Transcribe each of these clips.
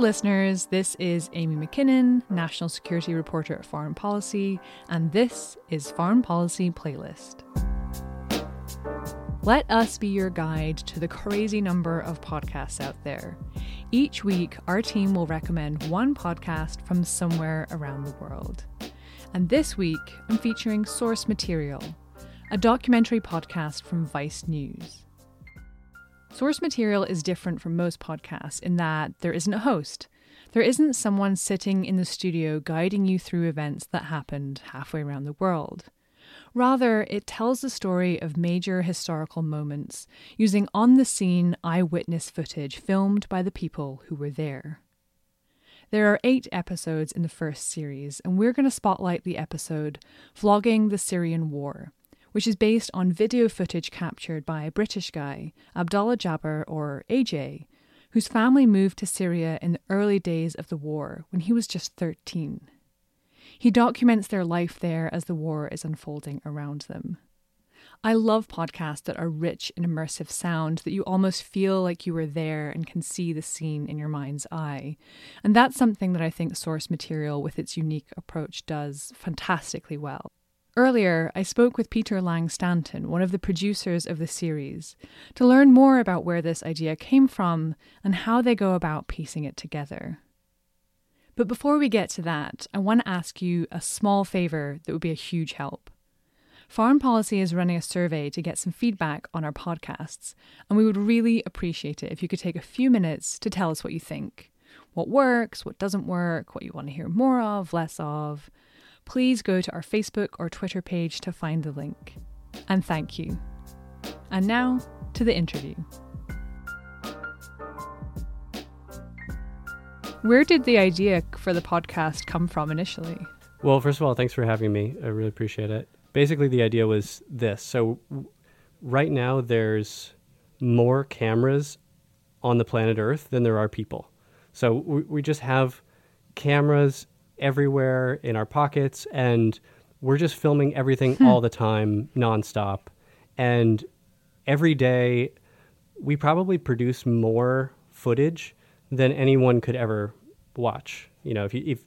listeners. This is Amy Mackinnon, National Security Reporter at Foreign Policy, and this is Foreign Policy Playlist. Let us be your guide to the crazy number of podcasts out there. Each week, our team will recommend one podcast from somewhere around the world. And this week, I'm featuring Source Material, a documentary podcast from Vice News. Source material is different from most podcasts in that there isn't a host. There isn't someone sitting in the studio guiding you through events that happened halfway around the world. Rather, it tells the story of major historical moments using on the scene eyewitness footage filmed by the people who were there. There are eight episodes in the first series, and we're going to spotlight the episode Vlogging the Syrian War, which is based on video footage captured by a British guy, Abdullah Jabbar, or AJ, whose family moved to Syria in the early days of the war when he was just 13. He documents their life there as the war is unfolding around them. I love podcasts that are rich in immersive sound, that you almost feel like you were there and can see the scene in your mind's eye. And that's something that I think source material, with its unique approach, does fantastically well. Earlier, I spoke with Peter Lang Stanton, one of the producers of the series, to learn more about where this idea came from and how they go about piecing it together. But before we get to that, I want to ask you a small favour that would be a huge help. Foreign Policy is running a survey to get some feedback on our podcasts, and we would really appreciate it if you could take a few minutes to tell us what you think. What works, what doesn't work, what you want to hear more of, less of. Please go to our Facebook or Twitter page to find the link. And thank you. And now to the interview. Where did the idea for the podcast come from initially? Well, first of all, thanks for having me. I really appreciate it. Basically, the idea was this. So, right now, there's more cameras on the planet Earth than there are people. So, we, we just have cameras everywhere in our pockets, and we're just filming everything hmm. all the time, nonstop. And every day, we probably produce more footage than anyone could ever watch. You know, if you if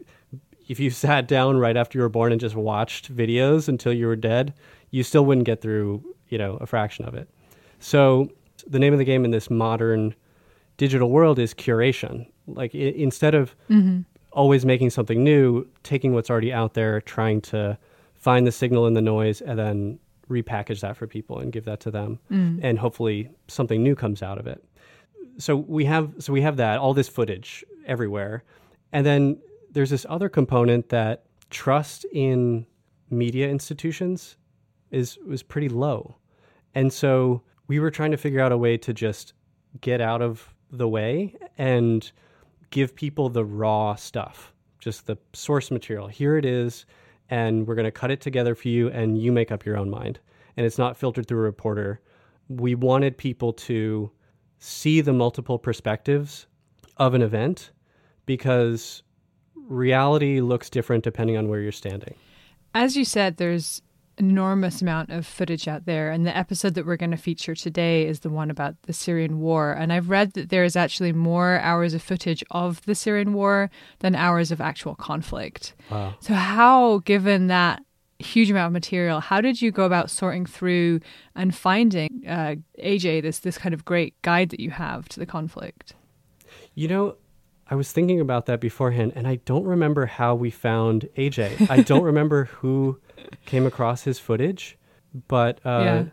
if you sat down right after you were born and just watched videos until you were dead, you still wouldn't get through, you know, a fraction of it. So the name of the game in this modern digital world is curation. Like I- instead of mm-hmm. Always making something new, taking what's already out there, trying to find the signal in the noise, and then repackage that for people and give that to them, mm. and hopefully something new comes out of it. So we have so we have that all this footage everywhere, and then there's this other component that trust in media institutions is was pretty low, and so we were trying to figure out a way to just get out of the way and give people the raw stuff, just the source material. Here it is, and we're going to cut it together for you, and you make up your own mind. And it's not filtered through a reporter. We wanted people to see the multiple perspectives of an event because reality looks different depending on where you're standing. As you said, there's enormous amount of footage out there and the episode that we're going to feature today is the one about the Syrian war and I've read that there is actually more hours of footage of the Syrian war than hours of actual conflict. Wow. So how given that huge amount of material. How did you go about sorting through and finding uh, AJ this this kind of great guide that you have to the conflict? You know, I was thinking about that beforehand, and I don't remember how we found AJ. I don't remember who came across his footage, but uh, Yeah.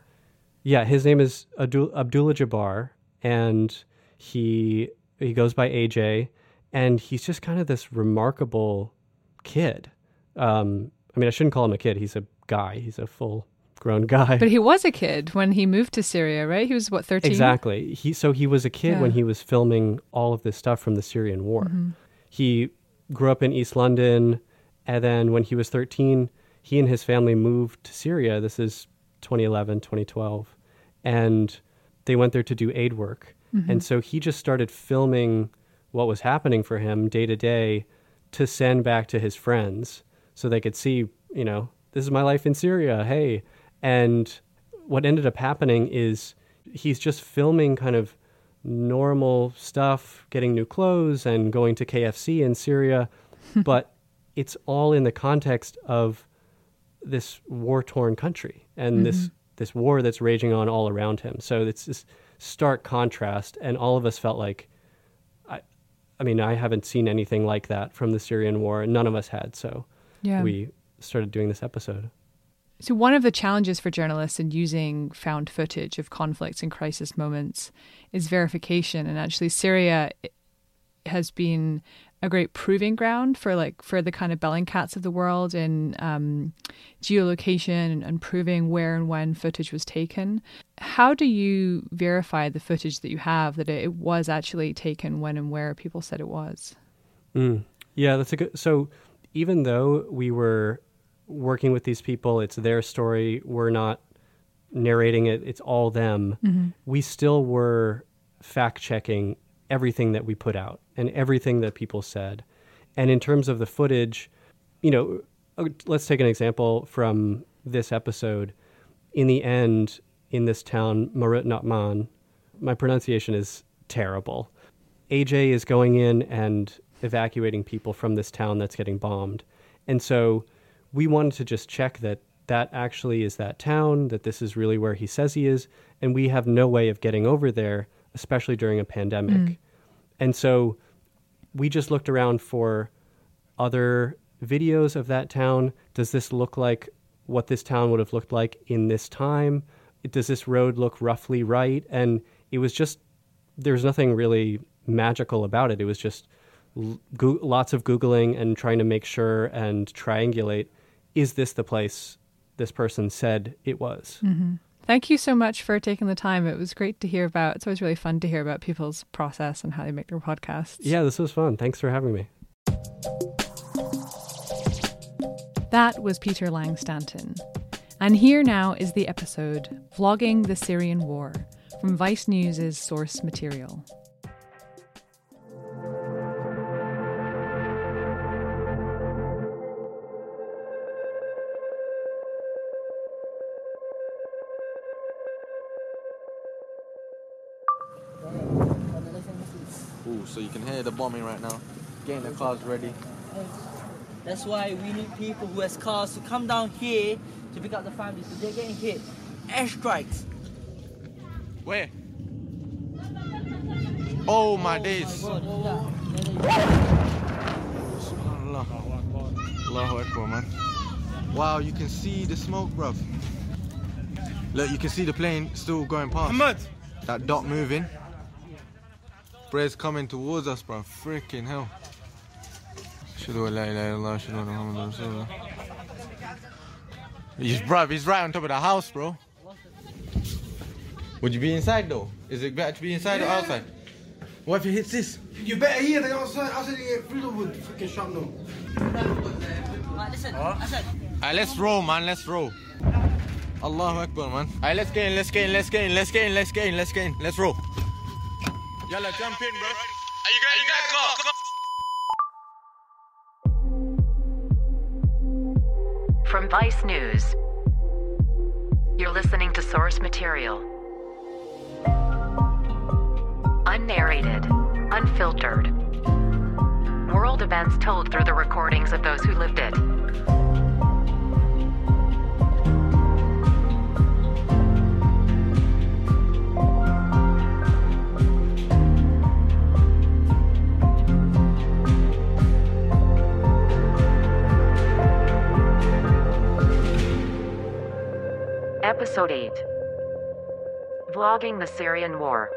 yeah, his name is Abdul- Abdullah Jabbar, and he he goes by AJ, and he's just kind of this remarkable kid. Um, I mean, I shouldn't call him a kid. He's a guy. He's a full grown guy. But he was a kid when he moved to Syria, right? He was what thirteen. Exactly. He so he was a kid when he was filming all of this stuff from the Syrian war. Mm-hmm. He grew up in East London, and then when he was 13, he and his family moved to Syria. This is 2011, 2012, and they went there to do aid work. Mm-hmm. And so he just started filming what was happening for him day to day to send back to his friends so they could see, you know, this is my life in Syria. Hey. And what ended up happening is he's just filming kind of normal stuff, getting new clothes and going to KFC in Syria, but it's all in the context of this war torn country and this mm-hmm. this war that's raging on all around him. So it's this stark contrast, and all of us felt like, I, I mean, I haven't seen anything like that from the Syrian war, and none of us had. So Yeah. we started doing this episode. So, one of the challenges for journalists in using found footage of conflicts and crisis moments is verification. And actually, Syria has been a great proving ground for like for the kind of Bellingcats of the world in um, geolocation and, proving where and when footage was taken. How do you verify the footage that you have that it was actually taken when and where people said it was? Mm. Yeah, that's a good. So even though we were working with these people, it's their story. We're not narrating it. It's all them. We still were fact checking everything that we put out and everything that people said. And in terms of the footage, you know, uh, let's take an example from this episode. In the end, in this town, Marut Natman, my pronunciation is terrible. AJ is going in and evacuating people from this town that's getting bombed. And so we wanted to just check that that actually is that town, that this is really where he says he is, and we have no way of getting over there, especially during a pandemic. And so we just looked around for other videos of that town. Does this look like what this town would have looked like in this time? Does this road look roughly right? And it was just, there's nothing really magical about it. It was just go- lots of Googling and trying to make sure and triangulate is this the place this person said it was? Mm-hmm. Thank you so much for taking the time. It was great to hear about. It's always really fun to hear about people's process and how they make their podcasts. Yeah, this was fun. Thanks for having me. That was Peter Lang Stanton. And here now is the episode Vlogging the Syrian War from Vice News' source material. Can hear the bombing right now. Getting the cars ready. That's why we need people who has cars to come down here to pick up the families. So they're getting hit. Airstrikes. Where? Oh my oh days. Oh my God. Yeah. Allahu Akbar, man. Wow, you can see the smoke, bruv. Look, you can see the plane still going past. That dot moving. Brez coming towards us, bruv. Freaking hell. Ashhadu an la ilaha illallah, ashhadu anna Muhammadan Rasulullah. He's, bruv, he's right on top of the house, bro. Would you be inside though? Is it better to be inside or outside? What if it hits this? You better hear the outside. Outside you get through the wood. Fucking shrapnel. Right, listen, I said, Alright, let's roll, man. Let's roll. Allahu Akbar, man. Alright, let's get in. Let's get in. Let's get in. Let's get in. Let's get in. Let's get in. Let's roll. Yalla, jump in, bro. Are you guys? You guys go. Come. From Vice News, you're listening to source material. Unnarrated, unfiltered. World events told through the recordings of those who lived it. Episode 8 Vlogging the Syrian War.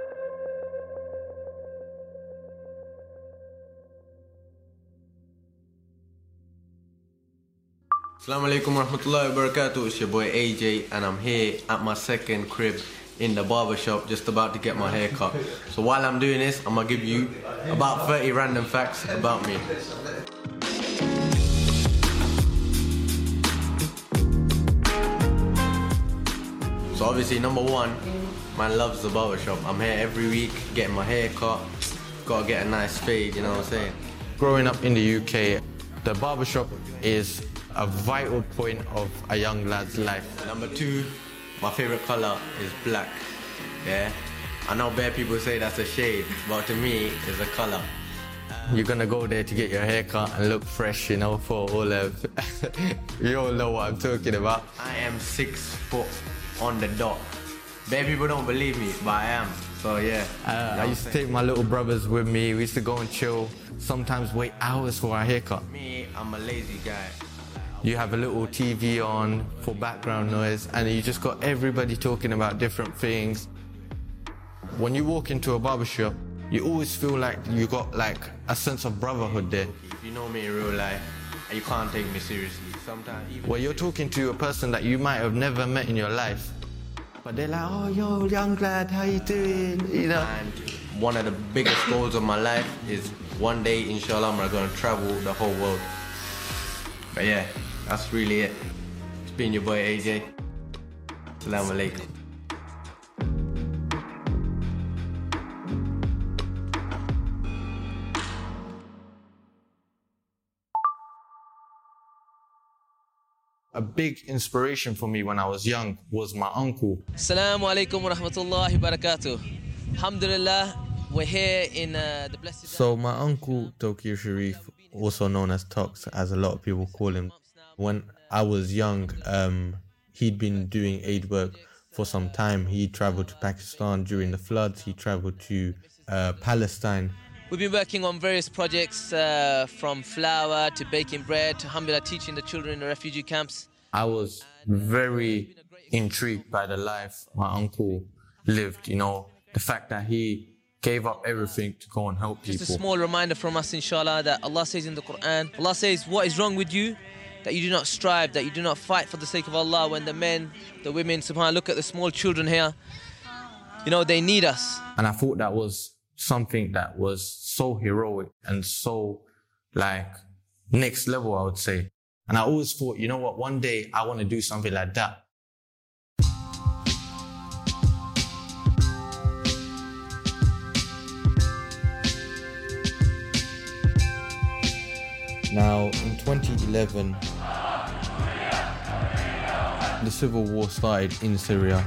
Assalamu alaikum warahmatullahi wabarakatuh. It's your boy AJ, and I'm here at my second crib in the barber shop, just about to get my hair cut. So while I'm doing this, I'm gonna give you about 30 random facts about me. Obviously, number one, man loves the barber shop. I'm here every week getting my hair cut. Gotta get a nice fade, you know what I'm saying? Growing up in the UK, the barber shop is a vital point of a young lad's life. Number two, my favorite color is black. Yeah, I know bad people say that's a shade, but to me, it's a color. You're gonna go there to get your hair cut and look fresh, you know, for all of. you all know what I'm talking about. I am six foot on the dot. Bad people don't believe me, but I am. So yeah. Uh, I used to take my little brothers with me. We used to go and chill. Sometimes wait hours for our haircut. Me, I'm a lazy guy. You have a little TV on for background noise, and you just got everybody talking about different things. When you walk into a barbershop, you always feel like you got like a sense of brotherhood there. If you know me in real life, you can't take me seriously. Sometimes. Well, you're talking to a person that you might have never met in your life, but they're like, "Oh, yo, young lad, how you doing?" You know. And one of the biggest goals of my life is one day, inshallah, I'm gonna travel the whole world. But yeah, that's really it. It's been your boy AJ. Assalamu alaikum. A big inspiration for me when I was young was my uncle. Assalamu alaikum wa rahmatullahi wa barakatuh. Alhamdulillah, we're here in uh, the blessed. So my uncle Tauqir Sharif, also known as Tox, as a lot of people call him, when I was young, um, he'd been doing aid work for some time. He traveled to Pakistan during the floods. He traveled to uh, Palestine. We've been working on various projects uh, from flour to baking bread to alhamdulillah teaching the children in the refugee camps. I was very intrigued by the life my uncle lived, you know, the fact that he gave up everything to go and help Just people. a small reminder from us, inshallah, that Allah says in the Quran, Allah says, What is wrong with you? That you do not strive, that you do not fight for the sake of Allah when the men, the women, subhanAllah, look at the small children here. You know, they need us. And I thought that was something that was so heroic and so like next level, I would say. And I always thought, you know what, one day I want to do something like that. Now, in 2011, the civil war started in Syria.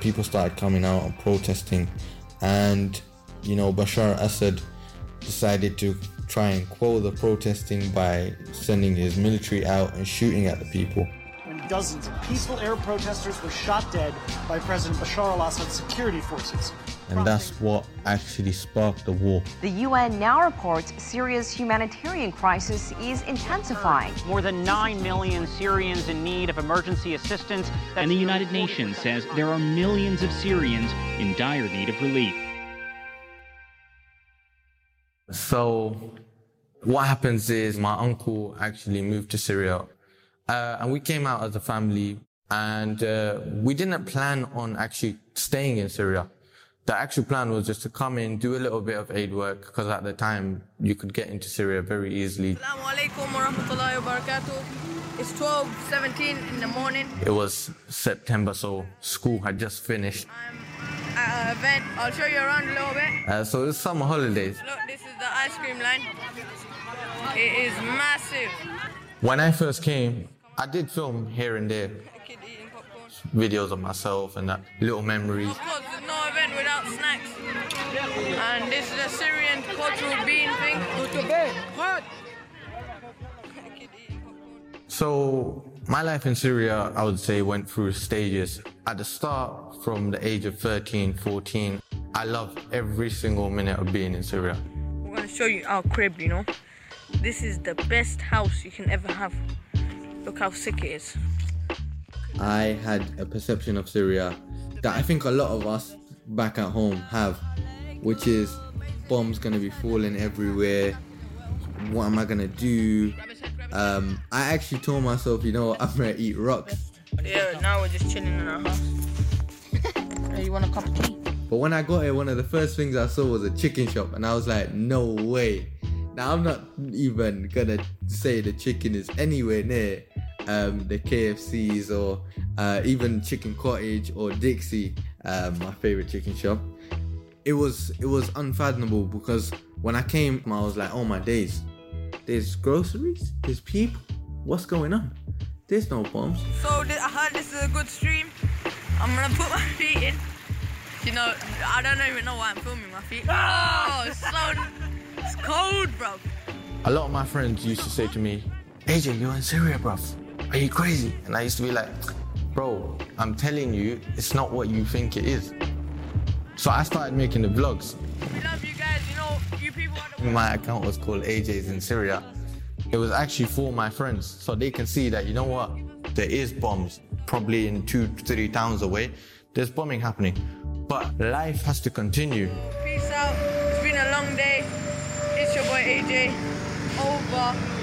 People started coming out and protesting, and you know, Bashar Assad decided to try and quell the protesting by sending his military out and shooting at the people. when dozens of peaceful Arab protesters were shot dead by President Bashar al Assad's security forces. And that's what actually sparked the war. The UN now reports Syria's humanitarian crisis is intensifying. More than 9 million Syrians in need of emergency assistance. And the United Nations says there are millions of Syrians in dire need of relief. So, what happens is my uncle actually moved to Syria, uh, and we came out as a family, and uh, we didn't plan on actually staying in Syria. The actual plan was just to come in, do a little bit of aid work, because at the time you could get into Syria very easily. Assalamu alaikum wa rahmatullahi wa barakatuh. It's 12:17 in the morning. It was September, so school had just finished. I'm at an event, I'll show you around a little bit. Uh, so it's summer holidays. Look, this is the ice cream line. It is massive. When I first came, I did film here and there videos of myself and that little memories. Of course, there's no event without snacks. And this is a Syrian cultural bean thing. What? So my life in Syria, I would say, went through stages. At the start, from the age of 13, 14, I loved every single minute of being in Syria. We're gonna show you our crib, you know. This is the best house you can ever have. Look how sick it is. I had a perception of Syria that I think a lot of us back at home have, which is bombs gonna be falling everywhere. What am I gonna do? Um, I actually told myself, you know what, I'm gonna eat rocks. Yeah, now we're just chilling in our house. hey, you want a cup of tea? But when I got here, one of the first things I saw was a chicken shop, and I was like, no way. Now I'm not even gonna say the chicken is anywhere near um, the KFCs or uh, even Chicken Cottage or Dixy, um, my favorite chicken shop. It was it was unfathomable because when I came, I was like, oh my days, there's groceries, there's people, what's going on? There's no bombs. So th- I heard this is a good stream. I'm gonna put my feet in. You know, I don't even know why I'm filming my feet. Oh, it's so it's cold, bro. A lot of my friends used to say to me, AJ, you're in Syria, bruv. Are you crazy? And I used to be like, bro, I'm telling you, it's not what you think it is. So I started making the vlogs. We love you guys. You know, you people are the My account was called AJ's in Syria. It was actually for my friends, so they can see that, you know what? There is bombs, probably in two, three towns away. There's bombing happening. But life has to continue. Peace out. It's been a long day. It's your boy AJ. Over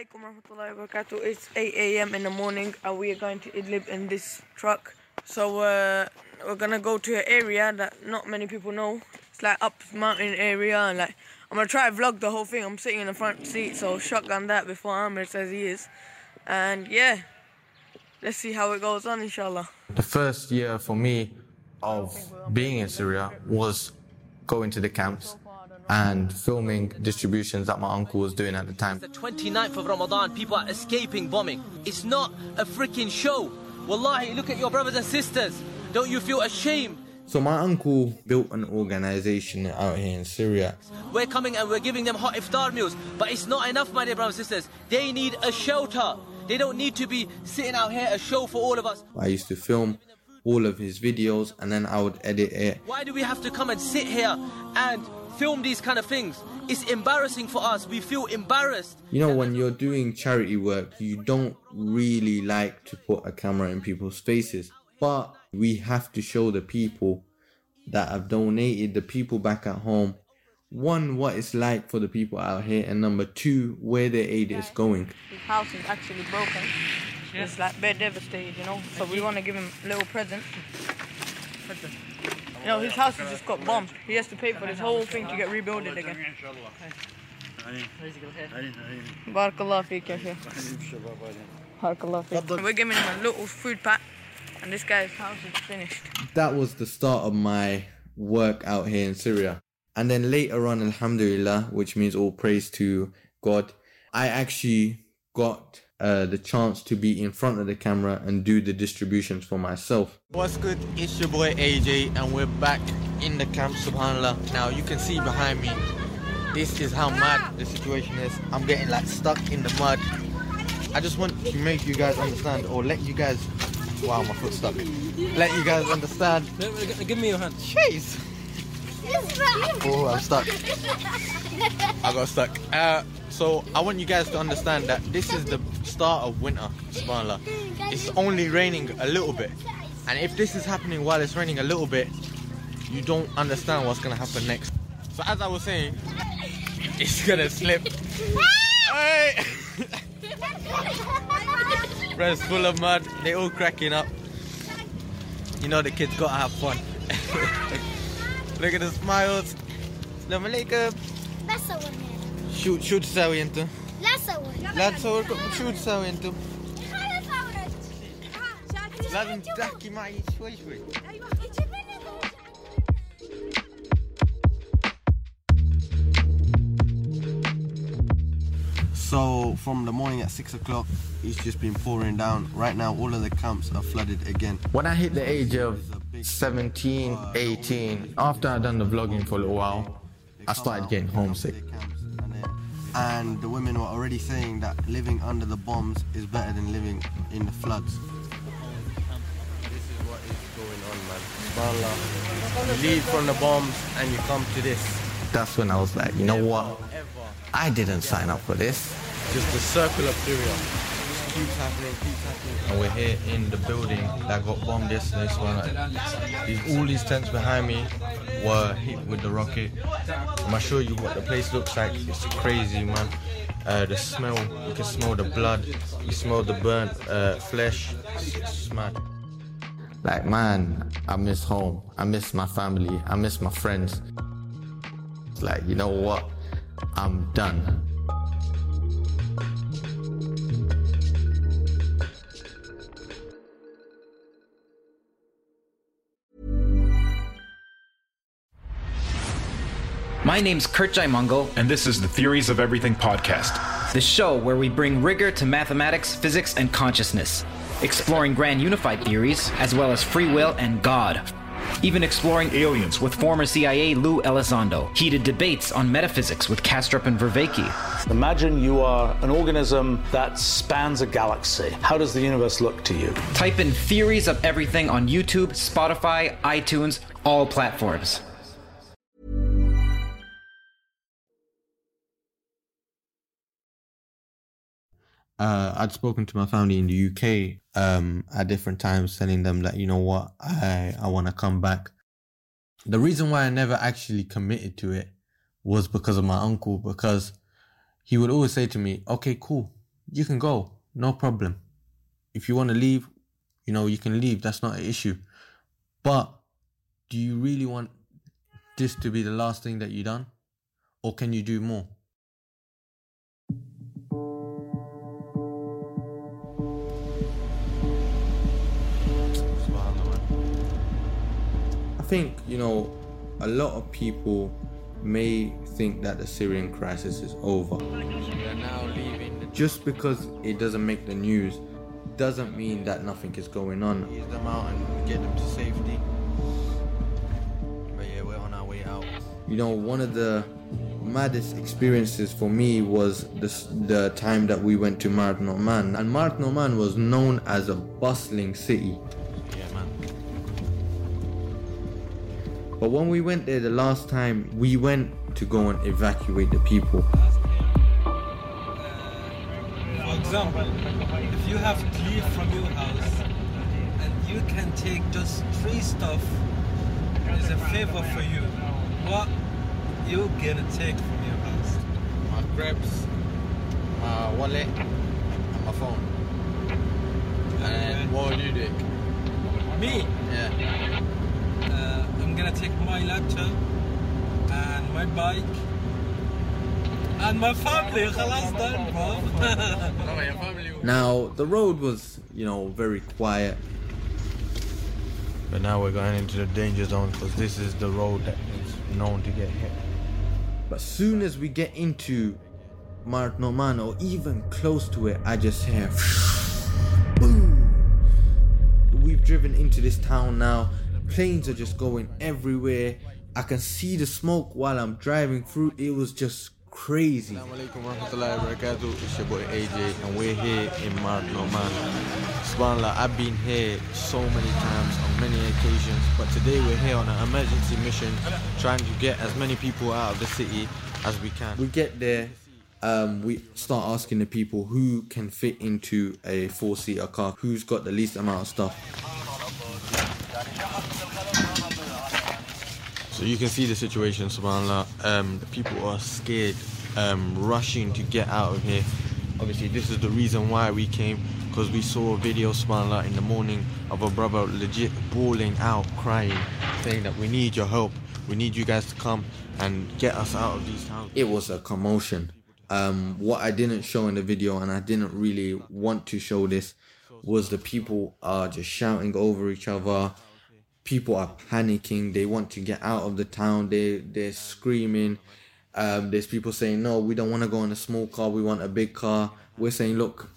Alaikum warahmatullahi wabarakatuh. It's 8 a.m. in the morning and we are going to Idlib in this truck. So uh, we're gonna go to an area that not many people know. It's like up mountain area and like I'm gonna try to vlog the whole thing. I'm sitting in the front seat, so shotgun that before Amir says he is. And yeah, let's see how it goes on, inshallah. The first year for me of being in Syria was going to the camps and filming distributions that my uncle was doing at the time. The 29th of Ramadan, people are escaping bombing. It's not a freaking show. Wallahi, look at your brothers and sisters. Don't you feel ashamed? So my uncle built an organization out here in Syria. We're coming and we're giving them hot iftar meals, but it's not enough, my dear brothers and sisters. They need a shelter. They don't need to be sitting out here a show for all of us. I used to film all of his videos and then I would edit it. Why do we have to come and sit here and film these kind of things? It's embarrassing for us. We feel embarrassed. You know, when you're doing charity work, you don't really like to put a camera in people's faces. But we have to show the people that have donated, the people back at home, one, what it's like for the people out here, and number two, where their aid is going. His house is actually broken. It's like bad devastated, you know. So we want to give him a little present. You know, his house has just got bombed. He has to pay for this whole thing to get rebuilt again. Barakallah feek, ya Sheikh. Barakallah feek. We're giving him a little food pack, and this guy's house is finished. That was the start of my work out here in Syria. And then later on, Alhamdulillah, which means all praise to God, I actually got uh, the chance to be in front of the camera and do the distributions for myself. What's good? It's your boy AJ, and we're back in the camp, subhanAllah. Now, you can see behind me, this is how mad the situation is. I'm getting like stuck in the mud. I just want to make you guys understand, or let you guys. Wow, my foot's stuck. Let you guys understand. Give me your hand. Jeez. Oh, I'm stuck. I got stuck. Uh, so I want you guys to understand that this is the start of winter, subhanAllah. It's only raining a little bit. And if this is happening while it's raining a little bit, you don't understand what's gonna happen next. So as I was saying, it's gonna slip. hey! Breast full of mud, they all cracking up. You know the kids gotta have fun. Look at the smiles. Assalamu alaikum. شو شو تساوي انت؟ لا صور لا تصور شو تساوي انتم؟ لازم تحكي معي شوي شوي So from the morning at six o'clock, it's just been pouring down. Right now, all of the camps are flooded again. When I hit the age of 17, 18, after I'd done the vlogging for a little while, I started getting homesick. And the women were already saying that living under the bombs is better than living in the floods. This is what is going on, man? Subhanallah. You leave from the bombs and you come to this. That's when I was like, you know what? I didn't sign up for this. Just the circle of Syria. And we're here in the building that got bombed yesterday. So like, these, all these tents behind me were hit with the rocket. I'm gonna show you what the place looks like. It's crazy, man. Uh, the smell, you can smell the blood, you smell the burnt uh, flesh. It's, it's mad. Like, man, I miss home. I miss my family. I miss my friends. It's like, you know what? I'm done. My name's Curt Jaimungal, and this is the Theories of Everything podcast, the show where we bring rigor to mathematics, physics, and consciousness, exploring grand unified theories as well as free will and God. Even exploring aliens with former CIA Lou Elizondo. Heated debates on metaphysics with Kastrup and Vervaeke. Imagine you are an organism that spans a galaxy. How does the universe look to you? Type in Theories of Everything on YouTube, Spotify, iTunes, all platforms. Uh, I'd spoken to my family in the UK um, at different times, telling them that you know what, I I want to come back. The reason why I never actually committed to it was because of my uncle, because he would always say to me, "Okay, cool, you can go, no problem. If you want to leave, you know, you can leave. That's not an issue. But do you really want this to be the last thing that you done, or can you do more?" Think, you know, a lot of people may think that the Syrian crisis is over. Just because it doesn't make the news doesn't mean that nothing is going on. Ease them out and get them to safety. But yeah, we're on our way out. You know, one of the maddest experiences for me was this, the time that we went to Mart Noman. And Mart Noman was known as a bustling city. But when we went there the last time, we went to go and evacuate the people. For example, if you have to leave from your house and you can take just three stuff as a favor for you, what you gonna take from your house? My grabs, my wallet, and my phone. And what will you do? Me? Yeah. I'm gonna take my laptop and my bike and my family. now the road was, you know, very quiet. But now we're going into the danger zone because this is the road that is known to get hit. But soon as we get into Martnoman or even close to it, I just hear boom. We've driven into this town now planes are just going everywhere. I can see the smoke while I'm driving through. It was just crazy. It's your boy AJ, and we're here in Mart Noman. Subhanallah, I've been here so many times on many occasions, but today we're here on an emergency mission trying to get as many people out of the city as we can. We get there, um, we start asking the people who can fit into a four seater car, who's got the least amount of stuff. So you can see the situation, subhanAllah. Um, the people are scared, um, rushing to get out of here. Obviously, this is the reason why we came, because we saw a video, subhanAllah, in the morning of a brother legit bawling out, crying, saying that we need your help. We need you guys to come and get us out of these towns. It was a commotion. Um, what I didn't show in the video, and I didn't really want to show this, was the people are just shouting over each other people are panicking. They want to get out of the town. They they're screaming. Um, there's people saying, "No, we don't want to go in a small car. We want a big car." We're saying, "Look,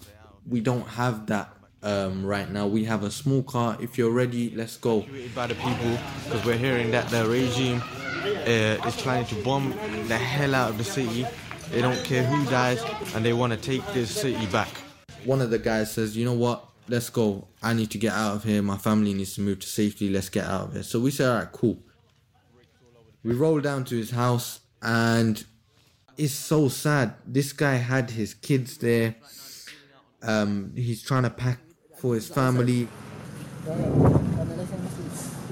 we don't have that um, right now. We have a small car. If you're ready, let's go." By the people, because we're hearing that the regime uh, is trying to bomb the hell out of the city. They don't care who dies, and they want to take this city back. One of the guys says, "You know what? Let's go. I need to get out of here. My family needs to move to safety. Let's get out of here. So we said, all right, cool. We roll down to his house and it's so sad. This guy had his kids there. Um, he's trying to pack for his family.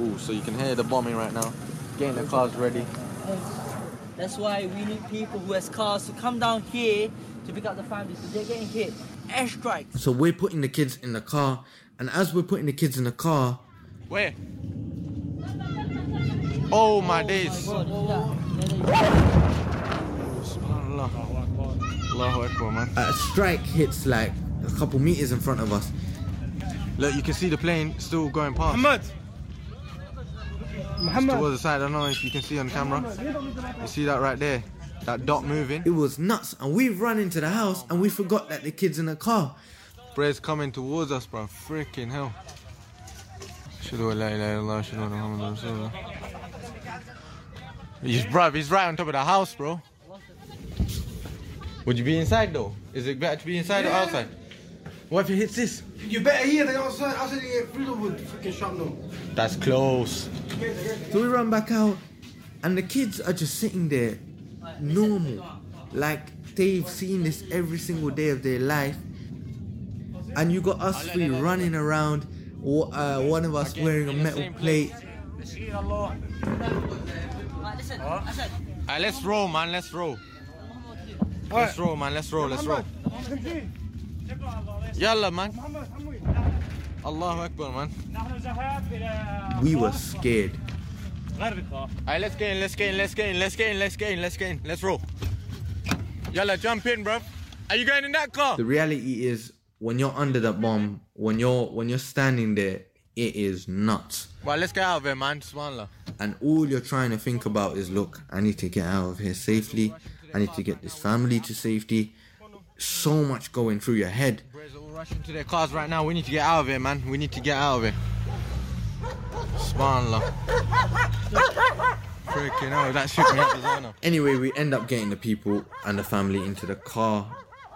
Ooh, so you can hear the bombing right now. Getting the cars ready. That's why we need people who has cars to come down here to pick up the families. So they're getting hit. Airstrikes. So we're putting the kids in the car, and as we're putting the kids in the car, Where? Oh my days. Oh, Subhanallah. Allahu Akbar, a strike hits like a couple meters in front of us. Look, you can see the plane still going past. Muhammad. Muhammad. Towards the side, I don't know if you can see on camera. You see that right there? That dot moving. It was nuts, and we run into the house, and we forgot that the kids in the car. Bray's coming towards us, bro. Freaking hell. Shadu la ilaha illallah, shadu anna Muhammadan Rasulullah. He's, bruv, he's right on top of the house, bro. Would you be inside though? Is it better to be inside or outside? What if it hits this? You better here than outside. Outside you get through the wood. Fucking shot no. That's close. So we run back out, and the kids are just sitting there, normal, like they've seen this every single day of their life. And you got us three running around, uh, one of us wearing a metal plate. Alright, let's roll, man. Let's roll. Let's roll, man. Let's roll. Let's roll. Yalla, man. Allahu Akbar, man. We were scared. Alright, let's get in, let's get in, let's get in, let's get in, let's get in, let's get in, let's roll. Yalla, jump in, bro. Are you going in that car? The reality is, when you're under that bomb, when you're when you're standing there, it is nuts. Well, let's get out of here, man. Subhanallah. And all you're trying to think about is, look, I need to get out of here safely. I need to get this family to safety. So much going through your head. Boys are all rushing to their cars right now. We need to get out of here, man. We need to get out of here. Subhanallah. Freaking hell, that shook me up as well. Anyway, we end up getting the people and the family into the car.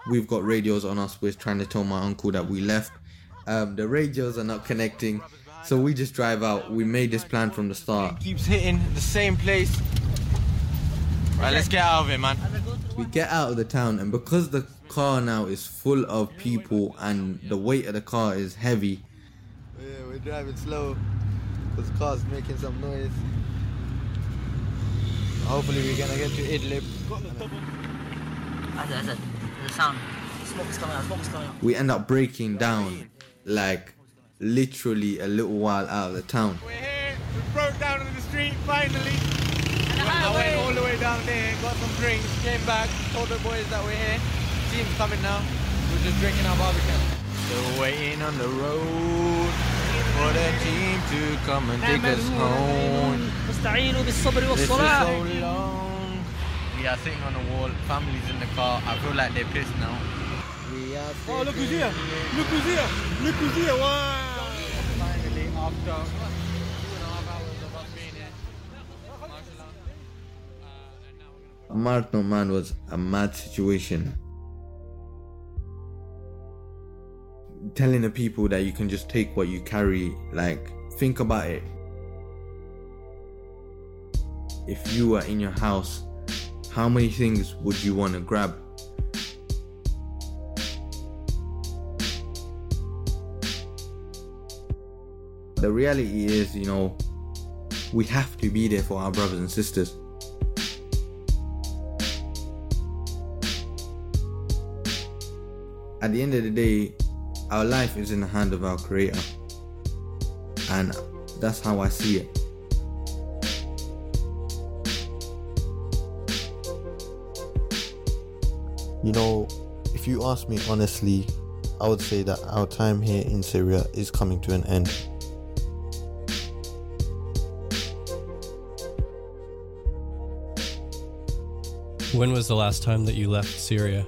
We've got radios on us. We're trying to tell my uncle that we left. Um, the radios are not connecting, so we just drive out. We made this plan from the start. Keeps hitting the same place. Right, let's get out of here, man. We get out of the town, and because the car now is full of people and the weight of the car is heavy, Yeah, we're driving slow because car's making some noise. Hopefully, we're gonna get to Idlib. Azad, Azad, there's a sound. Smoke's coming out, smoke's coming out. we end up breaking down like literally a little while out of the town. We broke down in the street finally. I went all the way down there, got some drinks, came back, told the boys that we're here. Team's coming now. We're just drinking our barbecue. Still waiting on the road for the team to come and take us home. استعينوا بالصبر This is والصلاة. so long. We are sitting on the wall, families in the car. I feel like they're pissed now. We are Oh, look who's sitting here. Look who's here. Look who's here. Wow. Finally, after two and a half hours of us being here. Martno man was a mad situation. Telling the people that you can just take what you carry, like, think about it. If you were in your house, how many things would you want to grab? The reality is, you know, we have to be there for our brothers and sisters. at the end of the day, our life is in the hand of our Creator. And that's how I see it. You know, if you ask me honestly, I would say that our time here in Syria is coming to an end. When was the last time that you left Syria?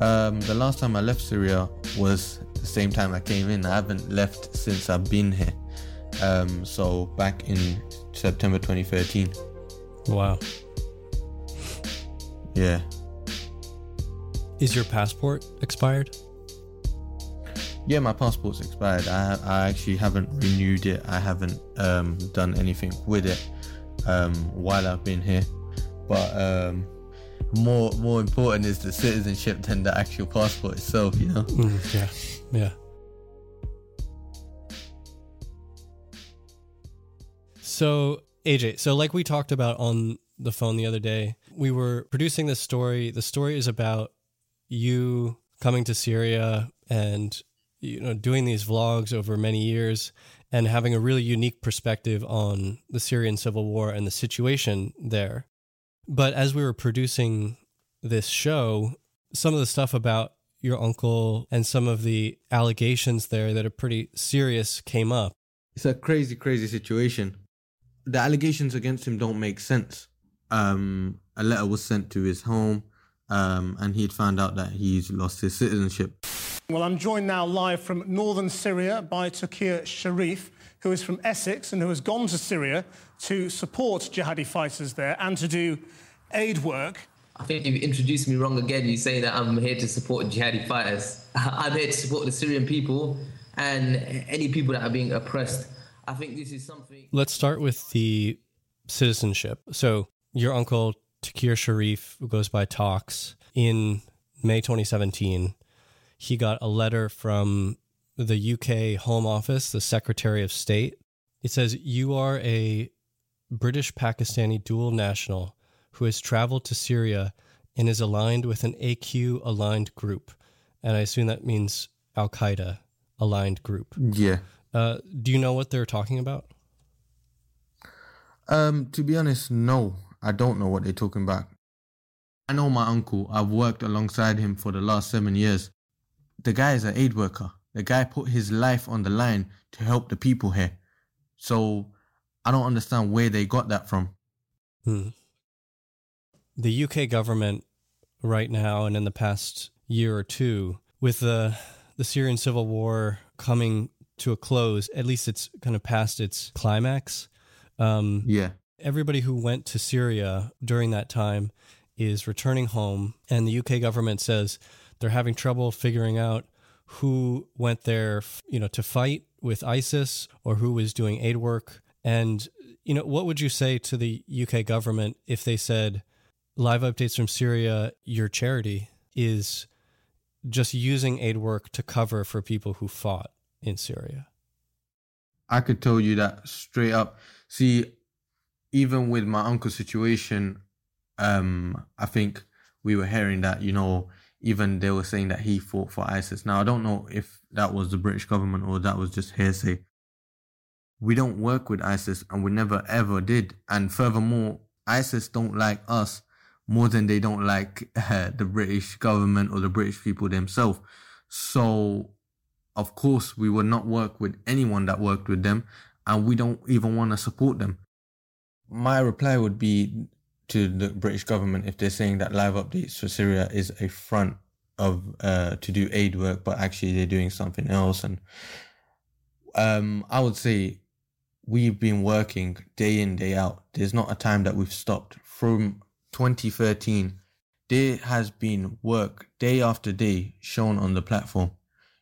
Um, the last time I left Syria was the same time I came in. I haven't left since I've been here. Um, so back in September 2013. Wow. Yeah. Is your passport expired? Yeah, my passport's expired. I I actually haven't renewed it. I haven't um, done anything with it um, while I've been here. But um, more more important is the citizenship than the actual passport itself. You know. Mm, yeah. Yeah. So AJ, so like we talked about on the phone the other day, we were producing this story. The story is about you coming to Syria and you know doing these vlogs over many years and having a really unique perspective on the Syrian civil war and the situation there. But as we were producing this show, some of the stuff about your uncle and some of the allegations there that are pretty serious came up. It's a crazy, crazy situation. The allegations against him don't make sense. Um, a letter was sent to his home, um, and he'd found out that he's lost his citizenship. Well, I'm joined now live from northern Syria by Tauqir Sharif, who is from Essex and who has gone to Syria to support jihadi fighters there and to do aid work. I think you've introduced me wrong again. You say that I'm here to support jihadi fighters. I'm here to support the Syrian people and any people that are being oppressed. I think this is something. Let's start with the citizenship. So, your uncle, Tauqir Sharif, who goes by Talks, in May 2017, he got a letter from the UK Home Office, the Secretary of State. It says, You are a British Pakistani dual national who has traveled to Syria and is aligned with an AQ aligned group. And I assume that means Al Qaeda aligned group. Yeah. Uh, do you know what they're talking about? Um, to be honest, no, I don't know what they're talking about. I know my uncle. I've worked alongside him for the last seven years. The guy is an aid worker. The guy put his life on the line to help the people here. So I don't understand where they got that from. Hmm. The UK government right now and in the past year or two, with the the Syrian civil war coming to a close, at least it's kind of past its climax. Um, yeah. Everybody who went to Syria during that time is returning home, and the UK government says they're having trouble figuring out who went there, you know, to fight with ISIS or who was doing aid work. And you know, what would you say to the UK government if they said, "Live updates from Syria, your charity is just using aid work to cover for people who fought in Syria"? I could tell you that straight up. See, even with my uncle's situation, um, I think we were hearing that, you know, even they were saying that he fought for ISIS. Now, I don't know if that was the British government or that was just hearsay. We don't work with ISIS and we never ever did. And furthermore, ISIS don't like us more than they don't like uh, the British government or the British people themselves. So, of course, we would not work with anyone that worked with them and we don't even want to support them. My reply would be to the British government if they're saying that live updates for Syria is a front of uh, to do aid work, but actually they're doing something else. And um, I would say we've been working day in day out. There's not a time that we've stopped from 2013. There has been work day after day shown on the platform.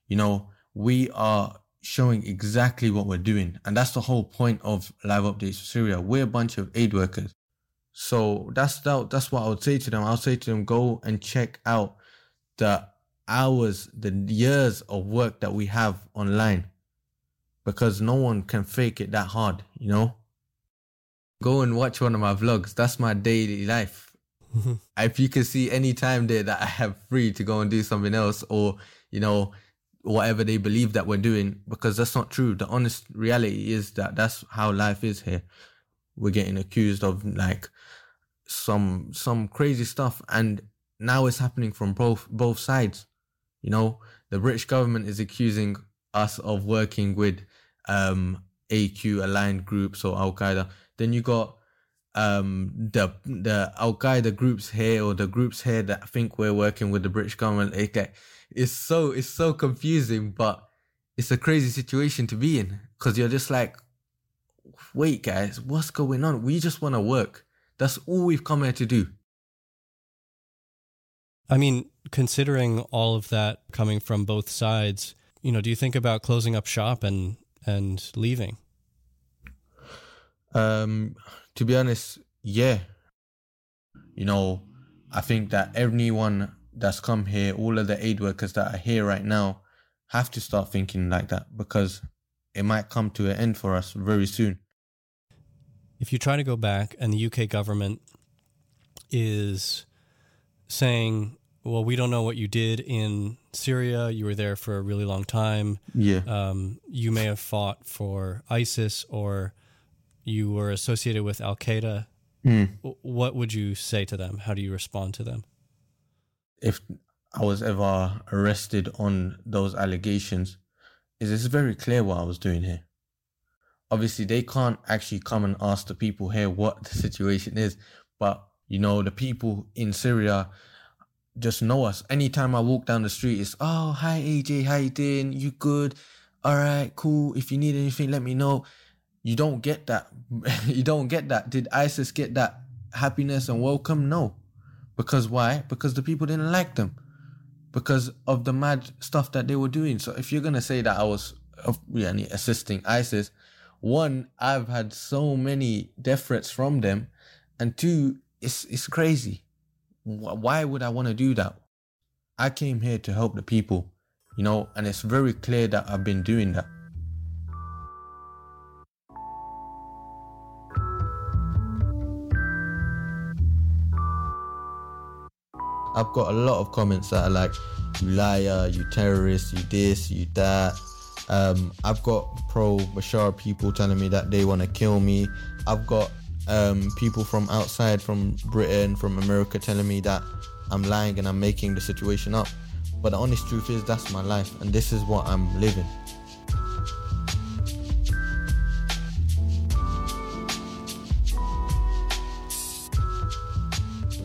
You know, we are showing exactly what we're doing, and that's the whole point of live updates for Syria. We're a bunch of aid workers so that's that, that's what I would say to them. I'll say to them, go and check out the hours, the years of work that we have online, because no one can fake it that hard, you know. Go and watch one of my vlogs. That's my daily life. if you can see any time there that I have free to go and do something else, or you know, whatever they believe that we're doing, because that's not true. The honest reality is that that's how life is here. We're getting accused of like some some crazy stuff. And now it's happening from both both sides. You know the british government is accusing us of working with um aq aligned groups or al qaeda. Then you got um the the al qaeda groups here or the groups here that think we're working with the british government. It's so it's so confusing but it's a crazy situation to be in. Because you're just like wait guys what's going on? We just want to work that's all we've come here to do. I mean, considering all of that coming from both sides, you know, do you think about closing up shop and and leaving? Um, to be honest, yeah. You know, I think that everyone that's come here, all of the aid workers that are here right now, have to start thinking like that because it might come to an end for us very soon. If you try to go back and the UK government is saying, well, we don't know what you did in Syria. You were there for a really long time. Yeah. Um, you may have fought for ISIS or you were associated with Al Qaeda. Mm. What would you say to them? How do you respond to them? If I was ever arrested on those allegations, is it's very clear what I was doing here. Obviously, they can't actually come and ask the people here what the situation is, but you know, the people in Syria just know us. Anytime I walk down the street, it's oh hi AJ, how you doing? You good? All right, cool. If you need anything, let me know. You don't get that. you don't get that. Did ISIS get that happiness and welcome? No. Because why? Because the people didn't like them. Because of the mad stuff that they were doing. So if you're gonna say that I was uh, yeah, assisting ISIS, one, I've had so many death threats from them, and two, it's it's crazy. Why would I want to do that? I came here to help the people, you know, and it's very clear that I've been doing that. I've got a lot of comments that are like, you liar, you terrorist, you this, you that. Um, I've got pro Bashar people telling me that they want to kill me. I've got um, people from outside, from Britain, from America, telling me that I'm lying and I'm making the situation up. But the honest truth is, that's my life, and this is what I'm living.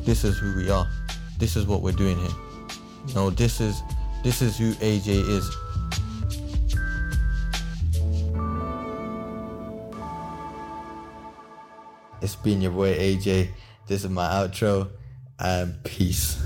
This is who we are. This is what we're doing here. Know, this is this is who AJ is. It's been your boy AJ. This is my outro. And peace.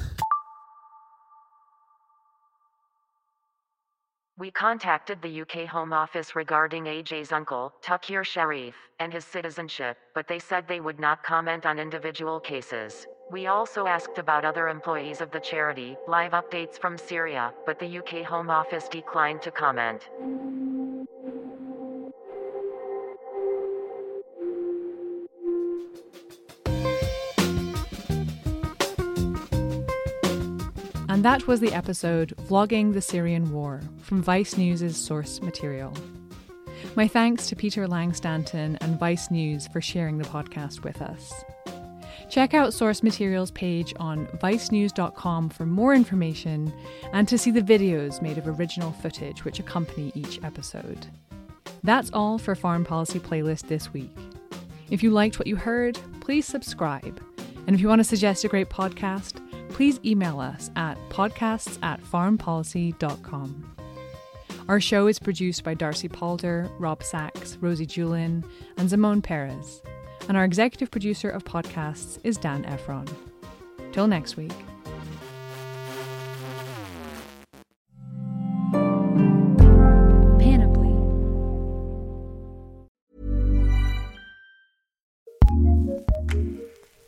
We contacted the UK Home Office regarding AJ's uncle, Tauqir Sharif, and his citizenship, but they said they would not comment on individual cases. We also asked about other employees of the charity, live updates from Syria, but the UK Home Office declined to comment. And that was the episode Vlogging the Syrian War from Vice News' source material. My thanks to Peter Lang-Stanton and Vice News for sharing the podcast with us. Check out source materials page on vicenews.com for more information and to see the videos made of original footage which accompany each episode. That's all for Foreign Policy Playlist this week. If you liked what you heard, please subscribe. And if you want to suggest a great podcast, please email us at podcasts at foreignpolicy.com. Our show is produced by Darcy Palder, Rob Sachs, Rosie Julin, and Simone Perez. And our executive producer of podcasts is Dan Ephron. Till next week.